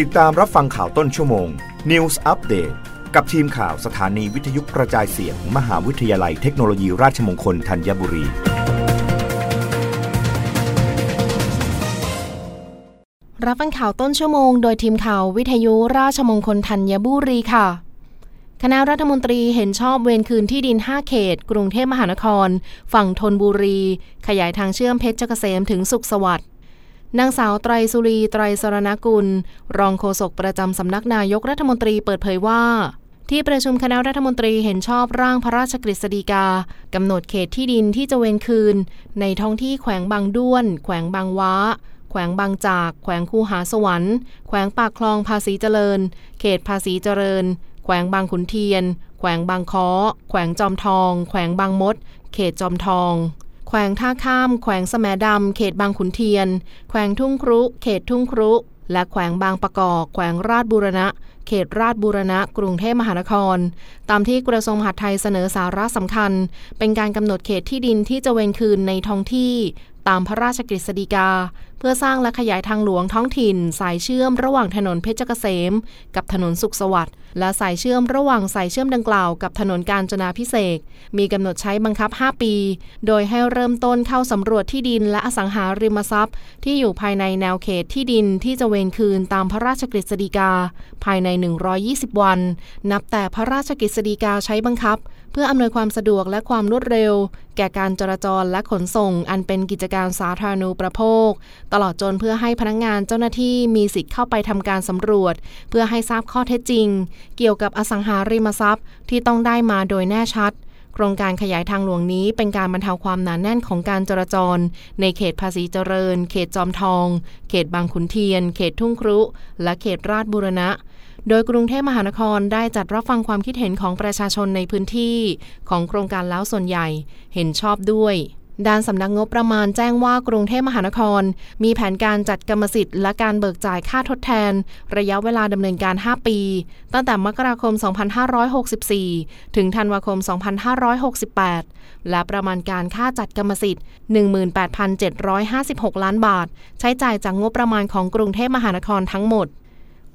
ติดตามรับฟังข่าวต้นชั่วโมง News Update กับทีมข่าวสถานีวิทยุกระจายเสียงมมหาวิทยาลัยเทคโนโลยีราชมงคลธัญบุรี รับฟังข่าวต้นชั่วโมง โดยทีมข่าววิทยุราชมงคลธัญบุรีค่ะ คณะรัฐมนตรีเห็นชอบเวรคืนที่ดิน 5 เขต กรุงเทพมหานคร ฝั่งธนบุรี ขยายทางเชื่อมเพชรเกษมถึงสุขสวัสดิ์ นางสาวไตรสุรีไตรสรณกุล รองโฆษกประจำสำนักนายกรัฐมนตรีเปิดเผยว่า ที่ประชุมคณะรัฐมนตรีเห็นชอบร่างพระราชกฤษฎีกากำหนดเขตที่ดินที่จะเวนคืน ในท้องที่แขวงบางด้วน แขวงบางว้า แขวงบางจาก แขวงคูหาสวรรค์ แขวงปากคลองภาษีเจริญ เขตภาษีเจริญ แขวงบางขุนเทียน แขวงบางค้อ แขวงจอมทอง แขวงบางมด เขตจอมทอง แขวงท่าข้าม แขวงสมดำเขตบางขุนเทียน แขวงทุ่งครุ เขตทุ่งครุ และแขวงบางประกอบแขวงราชบุรณะเขตราชบูรณะกรุงเทพมหานคร ตามที่กระทรวงมหาดไทยเสนอสาระสำคัญ เป็นการกำหนดเขตที่ดินที่จะเวนคืนในท้องที่ตามพระราชกฤษฎีกา เพื่อสร้างและขยายทางหลวงท้องถิ่น สายเชื่อมระหว่างถนนเพชรเกษม กับถนนสุขสวัสดิ์และสายเชื่อมระหว่างสายเชื่อมดังกล่าวกับถนนกาญจนาพิเศษมีกำหนดใช้บังคับ 5 ปี โดยให้เริ่มต้นเข้าสำรวจที่ดินและอสังหาริมทรัพย์ ที่อยู่ภายในแนวเขตที่ดินที่จะเวนคืนตามพระราชกฤษฎีกา ภายในใน 120 วัน นับแต่พระราชกฤษฎีกาใช้บังคับ เพื่ออำนวยความสะดวกและความรวดเร็ว แก่การจราจรและขนส่ง อันเป็นกิจการสาธารณูปโภค ตลอดจนเพื่อให้พนักงงานเจ้าหน้าที่มีสิทธิ์เข้าไปทำการสำรวจ เพื่อให้ทราบข้อเท็จจริง เกี่ยวกับอสังหาริมทรัพย์ที่ต้องได้มาโดยแน่ชัดโครงการขยายทางหลวงนี้เป็นการบรรเทาความหนานแน่นของการจราจร ในเขตภาษีเจริญ เขตจอมทอง เขตบางขุนเทียน เขตทุ่งครุ และเขตราชบุรณะ โดยกรุงเทพมหานครได้จัดรับฟังความคิดเห็นของประชาชนในพื้นที่ของโครงการแล้วส่วนใหญ่เห็นชอบด้วยด้านสำนักงบประมาณแจ้งว่ากรุงเทพมหานคร มีแผนการจัดกรรมสิทธิ์และการเบิกจ่ายค่าทดแทน ระยะเวลาดำเนินการ 5 ปี ตั้งแต่มกราคม 2564 ถึงธันวาคม 2568 และประมาณการค่าจัดกรรมสิทธิ์ 18,756 ล้านบาท ใช้จ่ายจากงบประมาณของกรุงเทพมหานครทั้งหมด